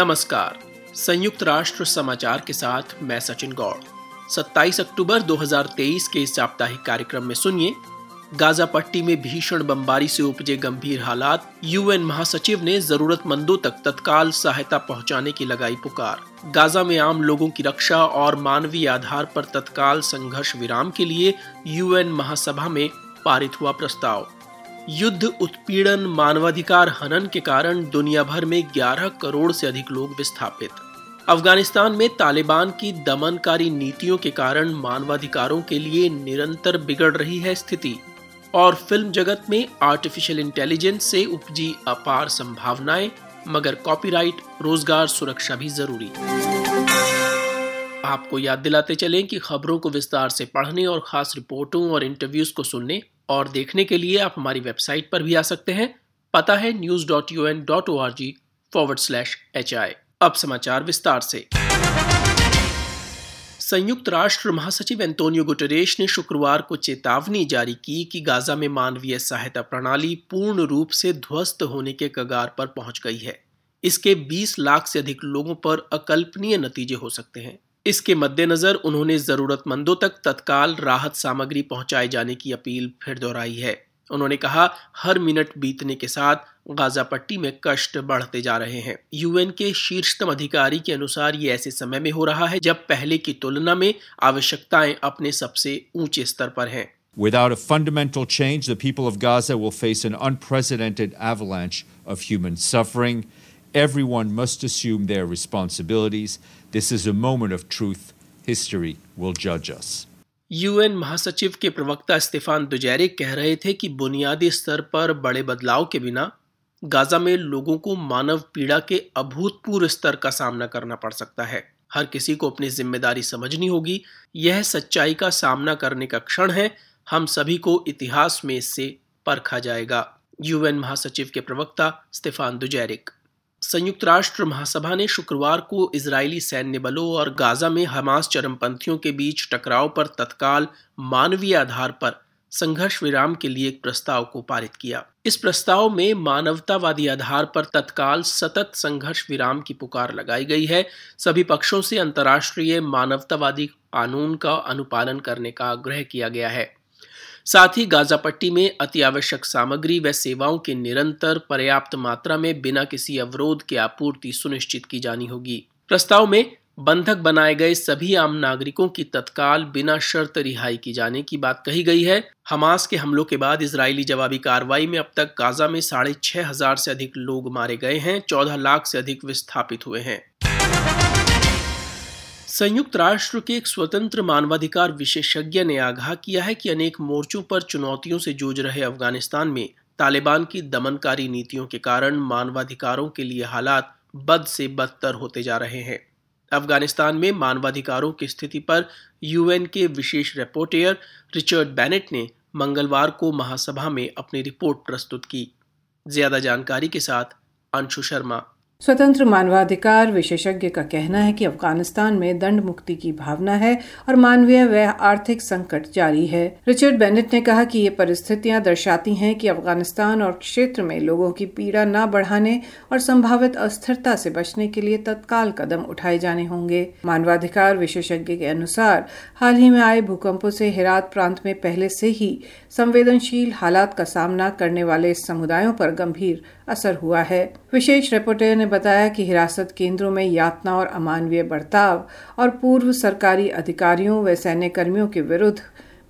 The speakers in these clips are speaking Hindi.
नमस्कार। संयुक्त राष्ट्र समाचार के साथ मैं सचिन गौड़। 27 अक्टूबर 2023 के इस साप्ताहिक कार्यक्रम में सुनिए, गाजा पट्टी में भीषण बमबारी से उपजे गंभीर हालात, यूएन महासचिव ने जरूरतमंदों तक तत्काल सहायता पहुँचाने की लगाई पुकार। गाजा में आम लोगों की रक्षा और मानवीय आधार पर तत्काल संघर्ष विराम के लिए यूएन महासभा में पारित हुआ प्रस्ताव। युद्ध, उत्पीड़न, मानवाधिकार, हनन के कारण दुनिया भर में 11 करोड़ से अधिक लोग विस्थापित। अफ़गानिस्तान में तालिबान की दमनकारी नीतियों के कारण मानवाधिकारों के लिए निरंतर बिगड़ रही है स्थिति, और फ़िल्म जगत में आर्टिफिशियल इंटेलिजेंस से उपजी अपार संभावनाएँ, मगर कॉपीराइट रोज़गार सुरक्षा भी ज़रूरी। आपको याद दिलाते चलें कि खबरों को विस्तार से पढ़ने और खास रिपोर्टों और इंटरव्यूज़ को सुनने और देखने के लिए आप हमारी वेबसाइट पर भी आ सकते हैं। पता है news dot U N dot O R G forward slash H I अब समाचार विस्तार से। संयुक्त राष्ट्र महासचिव एंटोनियो गुटरेश ने शुक्रवार को चेतावनी जारी की कि गाजा में मानवीय सहायता प्रणाली पूर्ण रूप से ध्वस्त होने के कगार पर पहुँच गई है। इसके 20 लाख से अधिक लोगों पर अकल्पनीय नतीजे हो सकते हैं। इसके मद्देनजर उन्होंने जरूरतमंदों तक तत्काल राहत सामग्री पहुँचाए जाने की अपील फिर दोहराई है। उन्होंने कहा हर मिनट बीतने के साथ गाजा पट्टी में कष्ट बढ़ते जा रहे हैं। यूएन के शीर्षतम अधिकारी के अनुसार ये ऐसे समय में हो रहा है जब पहले की तुलना में आवश्यकताएँ अपने सबसे ऊँचे स्तर पर हैं। Without a fundamental change, the people of Gaza will face an unprecedented avalanche of human suffering. Everyone must assume their responsibilities. This is a moment of truth. History will judge us. UN महासचिव के प्रवक्ता स्टेफान दुजैरिक कह रहे थे कि बुनियादी स्तर पर बड़े बदलाव के बिना गाजा में लोगों को मानव पीड़ा के अभूतपूर्व स्तर का सामना करना पड़ सकता है हर किसी को अपनी ज़िम्मेदारी समझनी होगी यह सच्चाई का सामना करने का क्षण है हम सभी को इतिहास में इससे परखा जाएगा यूएन महासचिव के प्रवक्ता स्टेफान दुजैरिक संयुक्त राष्ट्र महासभा ने शुक्रवार को इजरायली सैन्य बलों और गाजा में हमास चरमपंथियों के बीच टकराव पर तत्काल मानवीय आधार पर संघर्ष विराम के लिए एक प्रस्ताव को पारित किया। इस प्रस्ताव में मानवतावादी आधार पर तत्काल सतत संघर्ष विराम की पुकार लगाई गई है। सभी पक्षों से अंतर्राष्ट्रीय मानवतावादी कानून का अनुपालन करने का आग्रह किया गया है। साथ ही गाजा पट्टी में अति आवश्यक सामग्री व सेवाओं की निरंतर पर्याप्त मात्रा में बिना किसी अवरोध के आपूर्ति सुनिश्चित की जानी होगी। प्रस्ताव में बंधक बनाए गए सभी आम नागरिकों की तत्काल बिना शर्त रिहाई की जाने की बात कही गई है। हमास के हमलों के बाद इजरायली जवाबी कार्रवाई में अब तक गाजा में साढ़े छह हज़ार से अधिक लोग मारे गए हैं, चौदह लाख से अधिक विस्थापित हुए हैं। संयुक्त राष्ट्र के एक स्वतंत्र मानवाधिकार विशेषज्ञ ने आगाह किया है कि अनेक मोर्चों पर चुनौतियों से जूझ रहे अफ़गानिस्तान में तालिबान की दमनकारी नीतियों के कारण मानवाधिकारों के लिए हालात बद से बदतर होते जा रहे हैं। अफ़गानिस्तान में मानवाधिकारों की स्थिति पर यूएन के विशेष रिपोर्टेयर रिचर्ड बैनेट ने मंगलवार को महासभा में अपनी रिपोर्ट प्रस्तुत की। ज़्यादा जानकारी के साथ अंशु शर्मा। स्वतंत्र मानवाधिकार विशेषज्ञ का कहना है कि अफ़गानिस्तान में दंड मुक्ति की भावना है और मानवीय व आर्थिक संकट जारी है। रिचर्ड बेनेट ने कहा कि ये परिस्थितियाँ दर्शाती हैं कि अफ़गानिस्तान और क्षेत्र में लोगों की पीड़ा न बढ़ाने और संभावित अस्थिरता से बचने के लिए तत्काल कदम उठाए जाने होंगे। मानवाधिकार विशेषज्ञ के अनुसार, हाल ही में आए भूकंपों से हेरात प्रांत में पहले से ही संवेदनशील हालात का सामना करने वाले समुदायों पर गंभीर असर हुआ है। विशेष रिपोर्टर ने बताया कि हिरासत केंद्रों में यातना और अमानवीय बर्ताव और पूर्व सरकारी अधिकारियों व सैन्य कर्मियों के विरुद्ध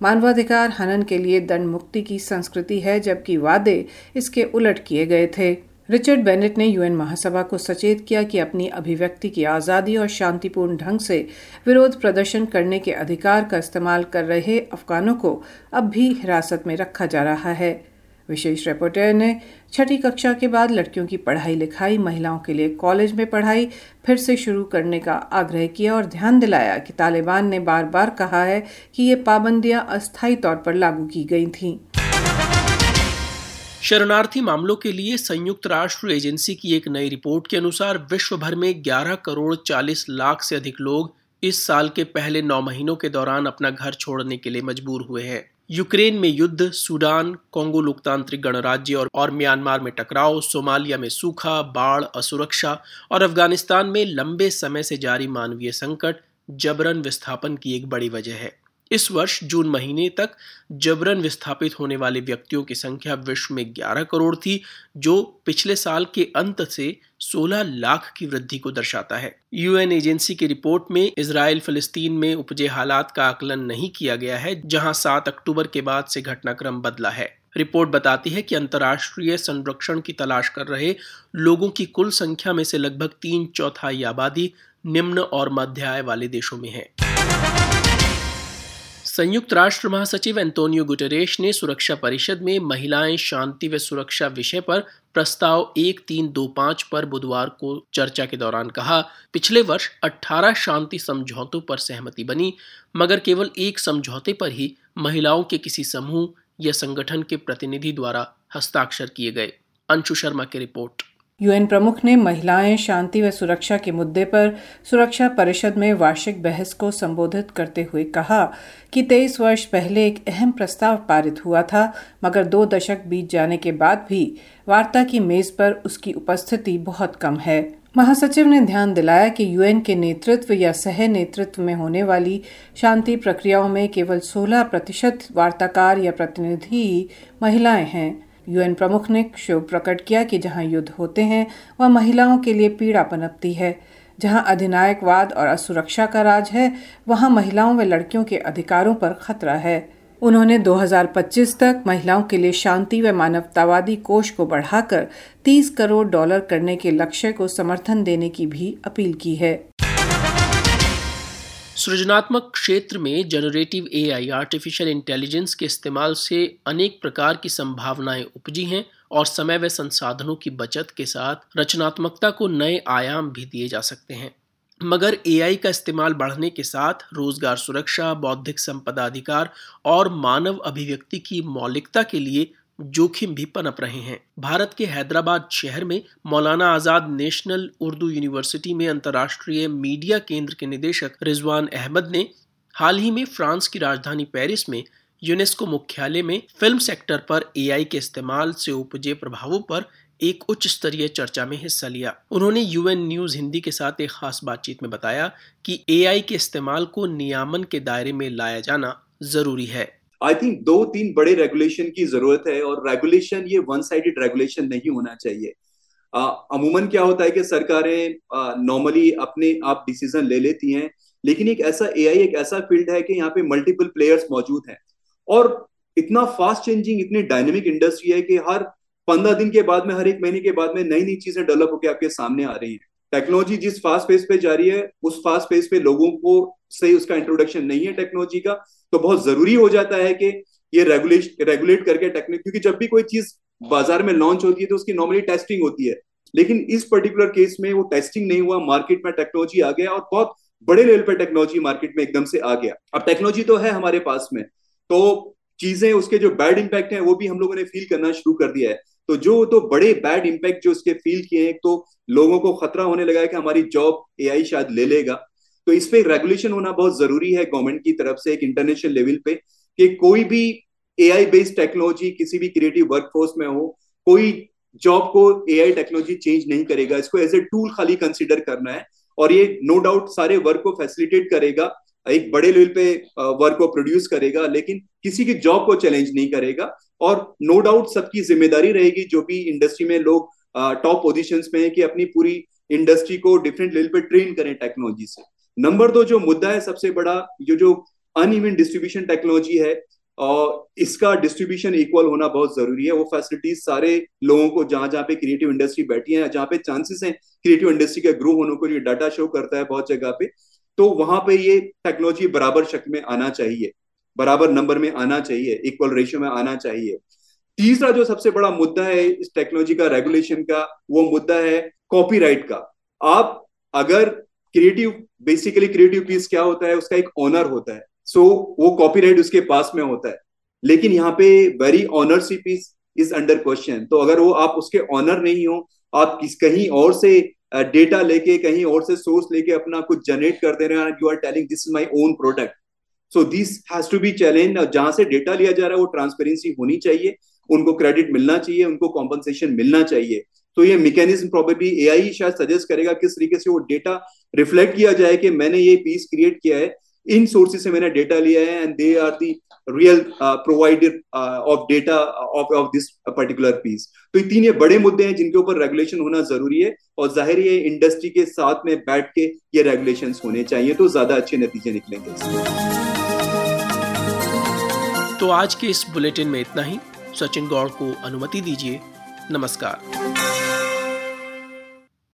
मानवाधिकार हनन के लिए दंड मुक्ति की संस्कृति है, जबकि वादे इसके उलट किए गए थे। रिचर्ड बेनेट ने यूएन महासभा को सचेत किया कि अपनी अभिव्यक्ति की आज़ादी और शांतिपूर्ण ढंग से विरोध प्रदर्शन करने के अधिकार का इस्तेमाल कर रहे अफगानों को अब भी हिरासत में रखा जा रहा है। विशेष रिपोर्टर ने छठी कक्षा के बाद लड़कियों की पढ़ाई लिखाई, महिलाओं के लिए कॉलेज में पढ़ाई फिर से शुरू करने का आग्रह किया और ध्यान दिलाया कि तालिबान ने बार बार कहा है कि ये पाबंदियाँ अस्थायी तौर पर लागू की गई थीं। शरणार्थी मामलों के लिए संयुक्त राष्ट्र एजेंसी की एक नई रिपोर्ट के अनुसार विश्व भर में 11 करोड़ 40 लाख से अधिक लोग इस साल के पहले नौ महीनों के दौरान अपना घर छोड़ने के लिए मजबूर हुए हैं। यूक्रेन में युद्ध सूडान कोंगो लोकतांत्रिक गणराज्य और, और म्यांमार में टकराव सोमालिया में सूखा बाढ़ असुरक्षा और अफ़गानिस्तान में लंबे समय से जारी मानवीय संकट जबरन विस्थापन की एक बड़ी वजह है। इस वर्ष जून महीने तक जबरन विस्थापित होने वाले व्यक्तियों की संख्या विश्व में 11 करोड़ थी, जो पिछले साल के अंत से 16 लाख की वृद्धि को दर्शाता है। यूएन एजेंसी की रिपोर्ट में इसराइल फलस्तीन में उपजे हालात का आकलन नहीं किया गया है, जहाँ 7 अक्टूबर के बाद से घटनाक्रम बदला है। रिपोर्ट बताती है कि अंतर्राष्ट्रीय संरक्षण की तलाश कर रहे लोगों की कुल संख्या में से लगभग तीन चौथाई आबादी निम्न और मध्य आय वाले देशों में है। संयुक्त राष्ट्र महासचिव एंटोनियो गुटेरेश ने सुरक्षा परिषद में महिलाएँ शांति व सुरक्षा विषय पर प्रस्ताव एक तीन दो पाँच पर बुधवार को चर्चा के दौरान कहा। पिछले वर्ष 18 शांति समझौतों पर सहमति बनी, मगर केवल एक समझौते पर ही महिलाओं के किसी समूह या संगठन के प्रतिनिधि द्वारा हस्ताक्षर किए गए। अंशु शर्मा की रिपोर्ट। यूएन प्रमुख ने महिलाएँ शांति व सुरक्षा के मुद्दे पर सुरक्षा परिषद में वार्षिक बहस को संबोधित करते हुए कहा कि 23 वर्ष पहले एक अहम प्रस्ताव पारित हुआ था, मगर दो दशक बीत जाने के बाद भी वार्ता की मेज पर उसकी उपस्थिति बहुत कम है। महासचिव ने ध्यान दिलाया कि यूएन के नेतृत्व या सह नेतृत्व में होने वाली शांति प्रक्रियाओं में केवल 16 प्रतिशत वार्ताकार या प्रतिनिधि महिलाएँ हैं। यूएन प्रमुख ने क्षोभ प्रकट किया कि जहाँ युद्ध होते हैं, वह महिलाओं के लिए पीड़ा पनपती है। जहाँ अधिनायकवाद और असुरक्षा का राज है, वहाँ महिलाओं व लड़कियों के अधिकारों पर खतरा है। उन्होंने 2025 तक महिलाओं के लिए शांति व मानवतावादी कोष को बढ़ाकर 30 करोड़ डॉलर करने के लक्ष्य को समर्थन देने की भी अपील की है। सृजनात्मक क्षेत्र में जनरेटिव एआई आर्टिफिशियल इंटेलिजेंस के इस्तेमाल से अनेक प्रकार की संभावनाएँ उपजी हैं और समय व संसाधनों की बचत के साथ रचनात्मकता को नए आयाम भी दिए जा सकते हैं। मगर एआई का इस्तेमाल बढ़ने के साथ रोज़गार सुरक्षा, बौद्धिक संपदा अधिकार और मानव अभिव्यक्ति की मौलिकता के लिए जोखिम भी पनप रहे हैं। भारत के हैदराबाद शहर में मौलाना आज़ाद नेशनल उर्दू यूनिवर्सिटी में अंतर्राष्ट्रीय मीडिया केंद्र के निदेशक रिजवान अहमद ने हाल ही में फ्रांस की राजधानी पेरिस में यूनेस्को मुख्यालय में फ़िल्म सेक्टर पर एआई के इस्तेमाल से उपजे प्रभावों पर एक उच्च स्तरीय चर्चा में हिस्सा लिया। उन्होंने यूएन न्यूज़ हिंदी के साथ एक खास बातचीत में बताया कि एआई के इस्तेमाल को नियामन के दायरे में लाया जाना ज़रूरी है। आई थिंक दो तीन बड़े रेगुलेशन की ज़रूरत है और रेगुलेशन ये वन साइडेड रेगुलेशन नहीं होना चाहिए। अमूमन क्या होता है कि सरकारें नॉर्मली अपने आप डिसीज़न ले लेती हैं, लेकिन एक ऐसा एआई एक ऐसा फ़ील्ड है कि यहाँ पे मल्टीपल प्लेयर्स मौजूद हैं। और इतना फास्ट चेंजिंग इतनी डायनेमिक इंडस्ट्री है कि हर पंद्रह दिन के बाद में, हर एक महीने के बाद में नई नई चीज़ें डेवलप होकर आपके सामने आ रही हैं। टेक्नोलॉजी जिस फास्ट पेस पे जा रही है, उस फास्ट पेस पे लोगों को सही उसका इंट्रोडक्शन नहीं है टेक्नोलॉजी का। तो बहुत ज़रूरी हो जाता है कि ये रेगुलेट रेगुलेट करके टेक्निक क्योंकि जब भी कोई चीज़ बाज़ार में लॉन्च होती है तो उसकी नॉर्मली टेस्टिंग होती है। लेकिन इस पर्टिकुलर केस में वो टेस्टिंग नहीं हुआ मार्केट में टेक्नोलॉजी आ गया और बहुत बड़े लेवल पर टेक्नोलॉजी मार्केट में एकदम से आ गया। अब टेक्नोलॉजी तो है हमारे पास में तो चीज़ें उसके जो बैड इंपैक्ट है वो भी हम लोगों ने फील करना शुरू कर दिया है। तो जो तो बड़े बैड इंपैक्ट जो उसके फील किए हैं तो लोगों को खतरा होने लगा है कि हमारी जॉब एआई शायद ले लेगा। तो इस पे रेगुलेशन होना बहुत ज़रूरी है गवर्नमेंट की तरफ़ से एक इंटरनेशनल लेवल पे कि कोई भी एआई बेस्ड टेक्नोलॉजी किसी भी क्रिएटिव वर्कफोर्स में हो, कोई जॉब को एआई टेक्नोलॉजी चेंज नहीं करेगा, इसको एज ए टूल खाली कंसिडर करना है और ये नो no डाउट सारे वर्क को फैसिलिटेट करेगा, एक बड़े लेवल पे वर्क को प्रोड्यूस करेगा, लेकिन किसी की जॉब को चैलेंज नहीं करेगा और नो no डाउट सबकी ज़िम्मेदारी रहेगी जो भी इंडस्ट्री में लोग टॉप पोजिशन में है कि अपनी पूरी इंडस्ट्री को डिफरेंट लेवल पे ट्रेन करें टेक्नोलॉजी से। नंबर दो जो मुद्दा है सबसे बड़ा जो जो अनइवन डिस्ट्रीब्यूशन टेक्नोलॉजी है और इसका डिस्ट्रीब्यूशन इक्वल होना बहुत ज़रूरी है। वो फैसिलिटीज़ सारे लोगों को जहाँ जहाँ पे क्रिएटिव इंडस्ट्री बैठी है, जहाँ पे चांसेस हैं क्रिएटिव इंडस्ट्री के ग्रो होने को, ये डाटा शो करता है बहुत जगह पे तो वहाँ पे ये टेक्नोलॉजी बराबर शक्ल में आना चाहिए। बराबर नंबर में आना चाहिए इक्वल रेशियो में आना चाहिए। तीसरा जो सबसे बड़ा मुद्दा है इस टेक्नोलॉजी का रेगुलेशन का, वो मुद्दा है कॉपीराइट का। आप अगर क्रिएटिव बेसिकली क्रिएटिव पीस क्या होता है उसका एक ऑनर होता है। सो so, वो कॉपीराइट उसके पास में होता है। लेकिन यहाँ पे very ownership piece is under question तो अगर वो आप उसके ऑनर नहीं हो आप किस कहीं और से डेटा लेके कहीं और से सोर्स लेके अपना कुछ जनरेट कर दे रहे हैं you are telling this is my own product so this has to be challenge जहाँ से डेटा लिया जा रहा है वो ट्रांसपेरेंसी होनी चाहिए। उनको क्रेडिट मिलना चाहिए उनको कॉम्पनसेशन मिलना चाहिए। तो ये मैकेनिज्म प्रोबेबली एआई शायद सजेस्ट करेगा किस तरीके से वो डेटा रिफ्लेक्ट किया जाए कि मैंने ये पीस क्रिएट किया है। इन सोर्सेज से मैंने डेटा लिया है and they are the real provider of data of of this particular piece तो ये तीन ये बड़े मुद्दे हैं जिनके ऊपर रेगुलेशन होना ज़रूरी है और ज़ाहिर है इंडस्ट्री के साथ में बैठ के ये रेगुलेशन होने चाहिए तो ज़्यादा अच्छे नतीजे निकलेंगे। तो आज के इस बुलेटिन में इतना ही। सचिन गौड़ को अनुमति दीजिए। नमस्कार।